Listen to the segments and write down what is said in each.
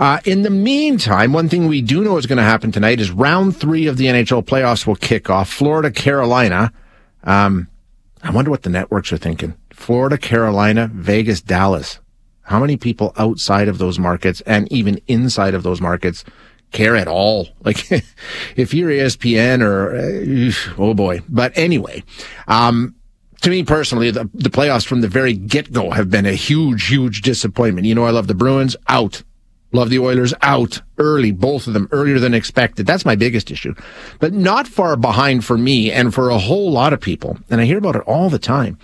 Uh, in the meantime, one thing we do know is going to happen tonight is round three of the NHL playoffs will kick off. Florida, Carolina. Um, I wonder what the networks are thinking. Florida, Carolina, Vegas, Dallas. How many people outside of those markets and even inside of those markets care at all? Like, if you're ESPN or, uh, oh boy. But anyway, um, to me personally, the, the playoffs from the very get-go have been a huge, huge disappointment. You know, I love the Bruins out. Love the Oilers out early, both of them earlier than expected. That's my biggest issue. But not far behind for me and for a whole lot of people, and I hear about it all the time,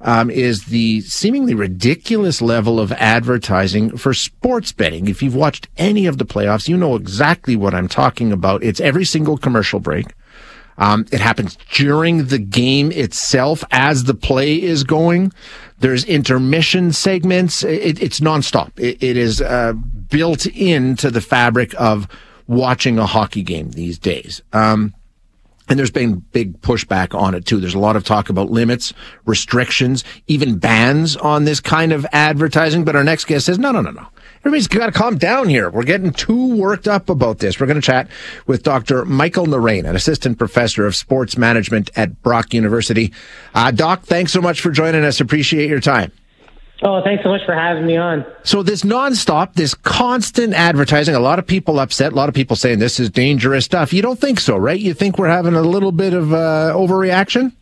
um, is the seemingly ridiculous level of advertising for sports betting. If you've watched any of the playoffs, you know exactly what I'm talking about. It's every single commercial break. Um, it happens during the game itself as the play is going. There's intermission segments. It, it's nonstop. It, it is uh, built into the fabric of watching a hockey game these days. Um, and there's been big pushback on it too. There's a lot of talk about limits, restrictions, even bans on this kind of advertising. But our next guest says, no, no, no, no. Everybody's got to calm down here. We're getting too worked up about this. We're going to chat with Dr. Michael Naraine, an assistant professor of sports management at Brock University. Uh, Doc, thanks so much for joining us. Appreciate your time. Oh, thanks so much for having me on. So this nonstop, this constant advertising, a lot of people upset, a lot of people saying this is dangerous stuff. You don't think so, right? You think we're having a little bit of uh, overreaction?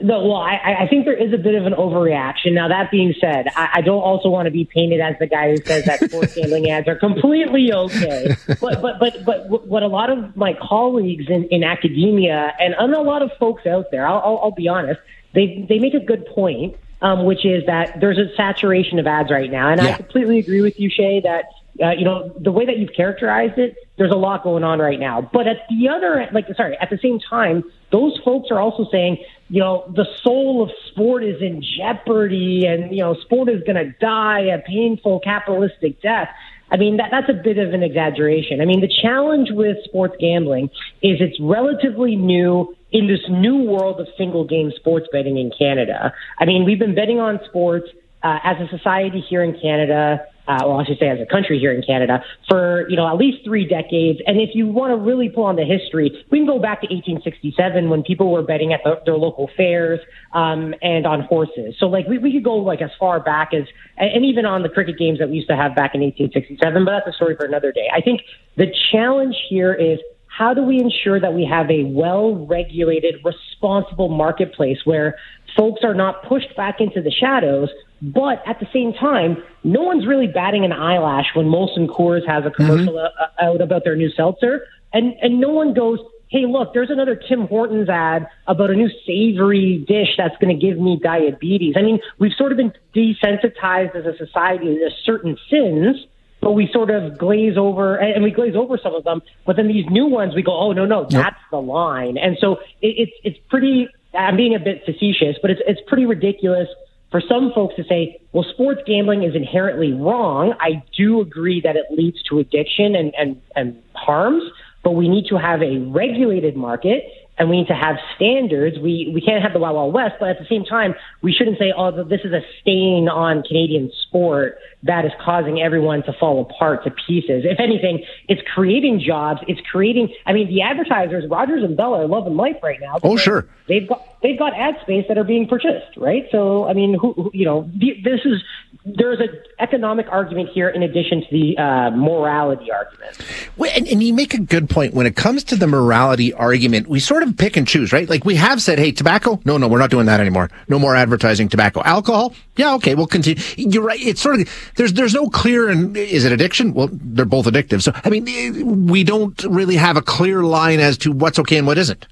No, well, I, I think there is a bit of an overreaction. Now, that being said, I, I don't also want to be painted as the guy who says that sports gambling ads are completely okay. But, but, but, but what a lot of my colleagues in, in academia and, and a lot of folks out there, I'll, I'll, I'll be honest, they, they make a good point um, which is that there's a saturation of ads right now. And yeah. I completely agree with you, Shay, that, uh, you know, the way that you've characterized it, there's a lot going on right now. But at the other, like, sorry, at the same time, those folks are also saying, you know, the soul of sport is in jeopardy and, you know, sport is going to die a painful capitalistic death. I mean, that, that's a bit of an exaggeration. I mean, the challenge with sports gambling is it's relatively new in this new world of single game sports betting in Canada. I mean, we've been betting on sports uh, as a society here in Canada, uh, well, I should say as a country here in Canada, for you know at least three decades. And if you want to really pull on the history, we can go back to 1867 when people were betting at the, their local fairs um, and on horses. So like we, we could go like as far back as and even on the cricket games that we used to have back in 1867. But that's a story for another day. I think the challenge here is how do we ensure that we have a well regulated, responsible marketplace where folks are not pushed back into the shadows, but at the same time, no one's really batting an eyelash when Molson Coors has a commercial mm-hmm. out about their new seltzer, and and no one goes, "Hey, look, there's another Tim Hortons ad about a new savory dish that's going to give me diabetes." I mean, we've sort of been desensitized as a society to certain sins but we sort of glaze over and we glaze over some of them. But then these new ones, we go, oh no, no, that's the line. And so it, it's it's pretty. I'm being a bit facetious, but it's it's pretty ridiculous for some folks to say, well, sports gambling is inherently wrong. I do agree that it leads to addiction and and and harms, but we need to have a regulated market and we need to have standards. We we can't have the Wild Wild West, but at the same time, we shouldn't say, "Oh, this is a stain on Canadian sport that is causing everyone to fall apart to pieces." If anything, it's creating jobs. It's creating. I mean, the advertisers, Rogers and Bell, are loving life right now. Oh, sure. They've got they've got ad space that are being purchased, right? So, I mean, who, who you know, this is there's an economic argument here in addition to the uh, morality argument. Well, and, and, you make a good point. When it comes to the morality argument, we sort of pick and choose, right? Like we have said, hey, tobacco? No, no, we're not doing that anymore. No more advertising tobacco. Alcohol? Yeah, okay, we'll continue. You're right. It's sort of, there's, there's no clear, and is it addiction? Well, they're both addictive. So, I mean, we don't really have a clear line as to what's okay and what isn't.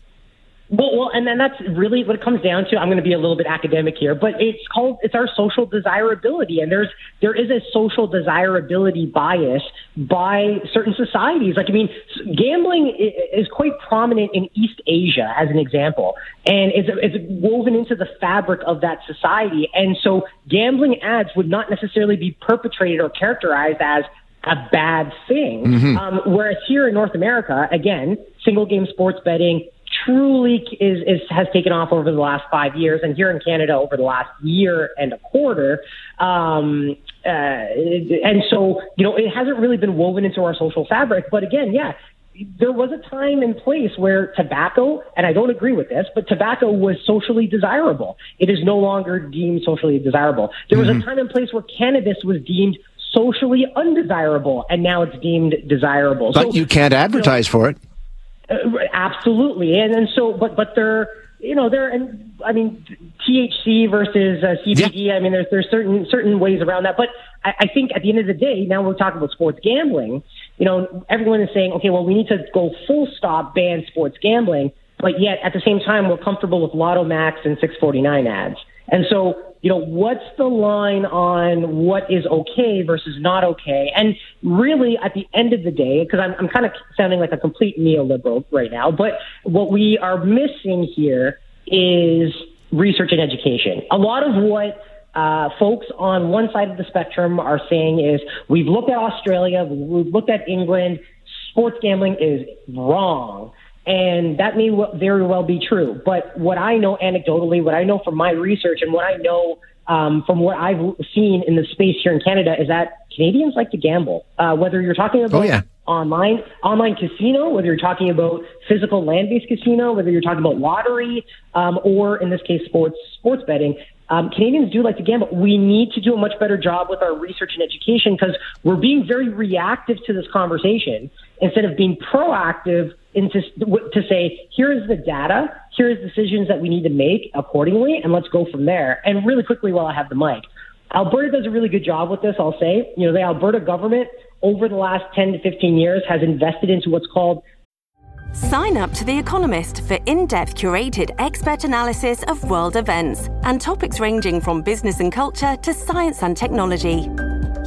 Well, well, and then that's really what it comes down to. I'm going to be a little bit academic here, but it's called it's our social desirability, and there's there is a social desirability bias by certain societies. Like I mean, gambling is quite prominent in East Asia, as an example, and it's it's woven into the fabric of that society. And so, gambling ads would not necessarily be perpetrated or characterized as a bad thing. Mm-hmm. Um, whereas here in North America, again, single game sports betting truly is, is has taken off over the last five years, and here in Canada over the last year and a quarter. Um, uh, and so, you know, it hasn't really been woven into our social fabric. But again, yeah, there was a time and place where tobacco, and I don't agree with this, but tobacco was socially desirable. It is no longer deemed socially desirable. There was mm-hmm. a time and place where cannabis was deemed socially undesirable, and now it's deemed desirable. But so, you can't advertise you know, for it. Uh, absolutely, and and so, but but they're you know they're and I mean THC versus uh, CBD. Yeah. I mean there's there's certain certain ways around that, but I, I think at the end of the day, now we're talking about sports gambling. You know, everyone is saying, okay, well we need to go full stop ban sports gambling, but yet at the same time we're comfortable with Lotto Max and 649 ads, and so you know, what's the line on what is okay versus not okay? And really, at the end of the day, because I'm, I'm kind of sounding like a complete neoliberal right now, but what we are missing here is research and education. A lot of what uh, folks on one side of the spectrum are saying is we've looked at Australia, we've looked at England, sports gambling is wrong. And that may very well be true. But what I know anecdotally, what I know from my research, and what I know um, from what I've seen in the space here in Canada, is that Canadians like to gamble. Uh, whether you're talking about oh, yeah. online online casino, whether you're talking about physical land based casino, whether you're talking about lottery, um, or in this case sports sports betting, um, Canadians do like to gamble. We need to do a much better job with our research and education because we're being very reactive to this conversation instead of being proactive into to say here is the data, here is decisions that we need to make accordingly, and let's go from there. And really quickly, while I have the mic, Alberta does a really good job with this. I'll say, you know, the Alberta government over the last 10 to 15 years has invested into what's called Sign up to The Economist for in depth curated expert analysis of world events and topics ranging from business and culture to science and technology.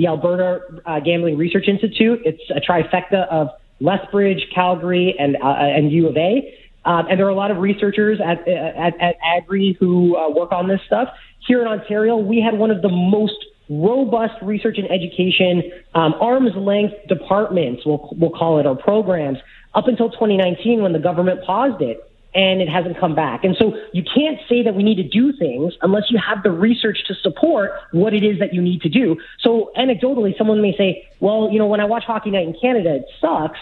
the Alberta uh, Gambling Research Institute. It's a trifecta of Lethbridge, Calgary, and uh, and U of A. Um, and there are a lot of researchers at at, at Agri who uh, work on this stuff. Here in Ontario, we had one of the most robust research and education um, arm's length departments, we'll, we'll call it, or programs, up until 2019 when the government paused it and it hasn't come back. And so you can't say that we need to do things unless you have the research to support what it is that you need to do. So anecdotally, someone may say, well, you know, when I watch Hockey Night in Canada, it sucks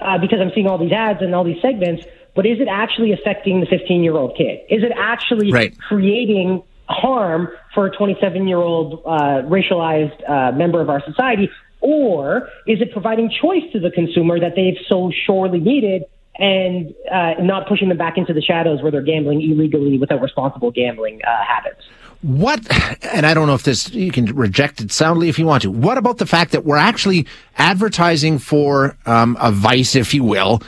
uh, because I'm seeing all these ads and all these segments. But is it actually affecting the 15 year old kid? Is it actually right. creating harm for a 27 year old uh, racialized uh, member of our society? Or is it providing choice to the consumer that they've so sorely needed and uh, not pushing them back into the shadows where they're gambling illegally without responsible gambling uh, habits. What, and I don't know if this, you can reject it soundly if you want to. What about the fact that we're actually advertising for um, a vice, if you will,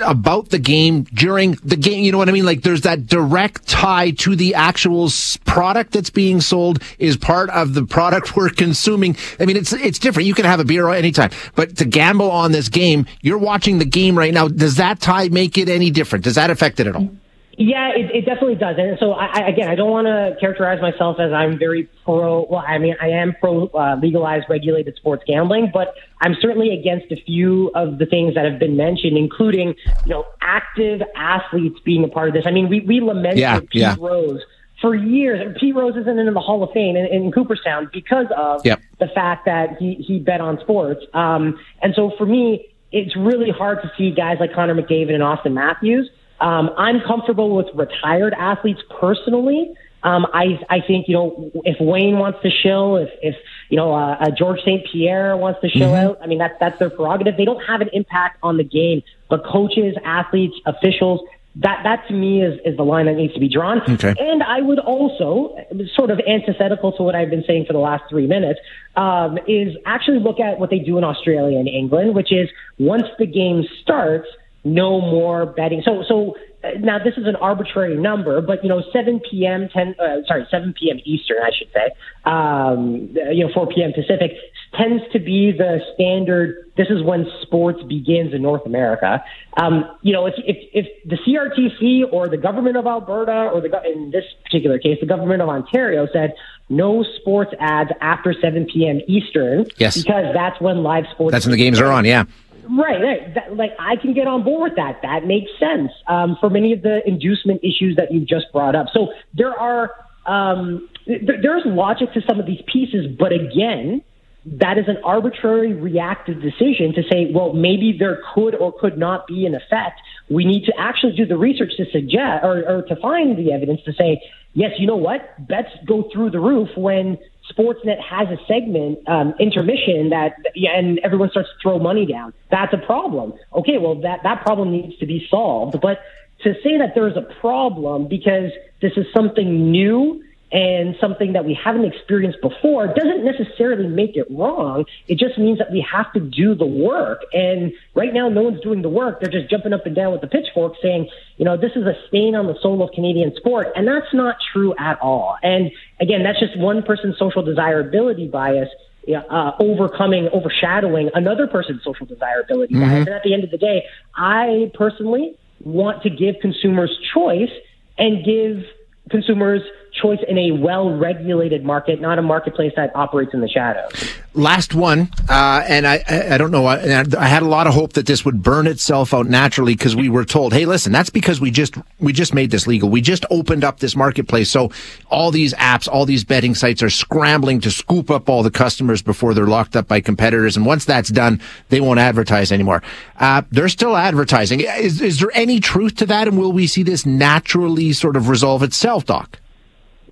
about the game during the game. You know what I mean? Like there's that direct tie to the actual product that's being sold is part of the product we're consuming. I mean, it's, it's different. You can have a beer anytime, but to gamble on this game, you're watching the game right now. Does that tie make it any different? Does that affect it at all? Yeah, it, it definitely does. And so, I, I, again, I don't want to characterize myself as I'm very pro. Well, I mean, I am pro uh, legalized, regulated sports gambling, but I'm certainly against a few of the things that have been mentioned, including, you know, active athletes being a part of this. I mean, we, we lamented yeah, Pete yeah. Rose for years. And Pete Rose isn't in the Hall of Fame in, in Cooperstown because of yep. the fact that he, he bet on sports. Um, and so for me, it's really hard to see guys like Connor McDavid and Auston Matthews. Um, I'm comfortable with retired athletes personally. Um, I I think you know if Wayne wants to shill, if if you know uh, uh, Georges St Pierre wants to shill mm-hmm. out, I mean that's that's their prerogative. They don't have an impact on the game, but coaches, athletes, officials, that that to me is, is the line that needs to be drawn. Okay. And I would also, sort of antithetical to what I've been saying for the last three minutes, um, is actually look at what they do in Australia and England, which is once the game starts, no more betting. So so uh, now this is an arbitrary number, but you know, 7 p.m. 10 uh, sorry 7 p.m. Eastern, I should say, um, you know, 4 p.m. Pacific tends to be the standard. This is when sports begins in North America. Um, you know, if, if if the CRTC or the government of Alberta or the in this particular case the government of Ontario said no sports ads after 7 p.m. Eastern, yes, because that's when live sports. That's when the games are on. Yeah. Right, right. That, like I can get on board with that. That makes sense um, for many of the inducement issues that you've just brought up. So there are um, th- there's logic to some of these pieces, but again, that is an arbitrary reactive decision to say, well, maybe there could or could not be an effect. We need to actually do the research to suggest or, or to find the evidence to say, yes, you know what, bets go through the roof when Sportsnet has a segment um, intermission that and everyone starts to throw money down. That's a problem. Okay, well that that problem needs to be solved. But to say that there's a problem because this is something new and something that we haven't experienced before doesn't necessarily make it wrong. It just means that we have to do the work. And right now, no one's doing the work. They're just jumping up and down with the pitchfork saying, you know, this is a stain on the soul of Canadian sport. And that's not true at all. And again, that's just one person's social desirability bias. Uh, overcoming, overshadowing another person's social desirability mm-hmm. bias. And at the end of the day, I personally want to give consumers choice and give consumers choice in a well regulated market, not a marketplace that operates in the shadows. Last one, uh, and I, I don't know. I, I, had a lot of hope that this would burn itself out naturally because we were told, "Hey, listen, that's because we just we just made this legal. We just opened up this marketplace, so all these apps, all these betting sites are scrambling to scoop up all the customers before they're locked up by competitors. And once that's done, they won't advertise anymore. Uh, they're still advertising. Is, is there any truth to that? And will we see this naturally sort of resolve itself, Doc?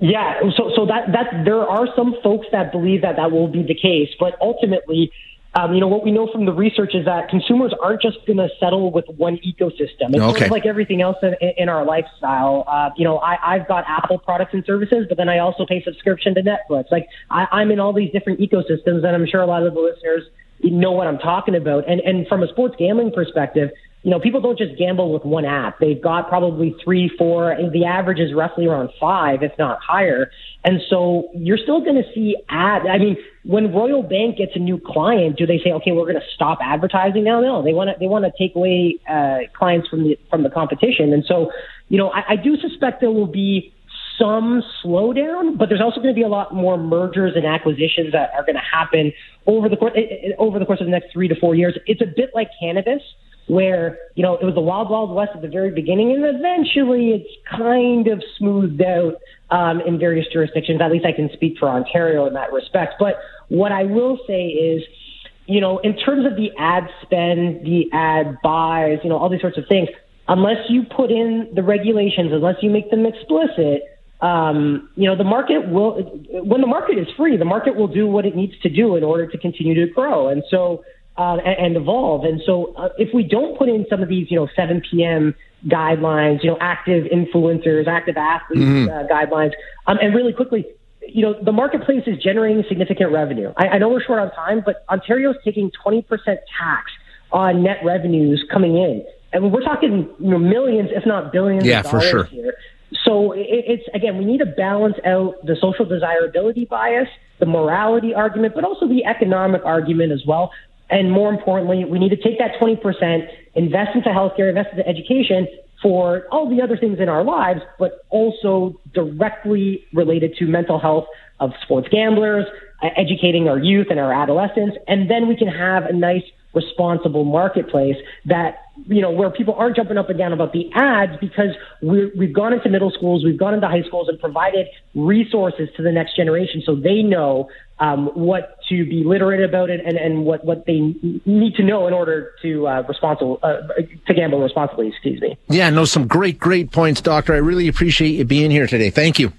Yeah, so so that that there are some folks that believe that that will be the case, but ultimately, um, you know, what we know from the research is that consumers aren't just going to settle with one ecosystem. It's okay. like everything else in, in our lifestyle. Uh, you know, I, I've got Apple products and services, but then I also pay subscription to Netflix. Like I, I'm in all these different ecosystems, and I'm sure a lot of the listeners know what I'm talking about. And and from a sports gambling perspective, you know, people don't just gamble with one app. They've got probably three, four, and the average is roughly around five, if not higher. And so you're still going to see ad. I mean, when Royal Bank gets a new client, do they say, okay, we're going to stop advertising now? No, they want to they want to take away uh, clients from the from the competition. And so, you know, I, I do suspect there will be some slowdown, but there's also going to be a lot more mergers and acquisitions that are going to happen over the course over the course of the next three to four years. It's a bit like cannabis where you know it was the wild wild west at the very beginning, and eventually it's kind of smoothed out um, in various jurisdictions. At least I can speak for Ontario in that respect. But what I will say is, you know, in terms of the ad spend, the ad buys, you know, all these sorts of things, unless you put in the regulations, unless you make them explicit. Um, you know, the market will, when the market is free, the market will do what it needs to do in order to continue to grow. And so, uh, and, and, evolve. And so, uh, if we don't put in some of these, you know, 7 p.m. guidelines, you know, active influencers, active athletes mm-hmm. uh, guidelines, um, and really quickly, you know, the marketplace is generating significant revenue. I, I know we're short on time, but Ontario is taking 20% tax on net revenues coming in. And we're talking you know, millions, if not billions yeah, of dollars for sure. here. So it, it's, again, we need to balance out the social desirability bias, the morality argument, but also the economic argument as well. And more importantly, we need to take that 20%, invest into healthcare, invest into education, for all the other things in our lives, but also directly related to mental health of sports gamblers, educating our youth and our adolescents, and then we can have a nice responsible marketplace that you know where people aren't jumping up and down about the ads because we have gone into middle schools, we've gone into high schools, and provided resources to the next generation so they know um, what to be literate about it and, and what, what they need to know in order to uh, responsible uh, to gamble responsibly. Excuse me. Yeah, no, some great great points, Doctor. I really appreciate you being here today. Thank you.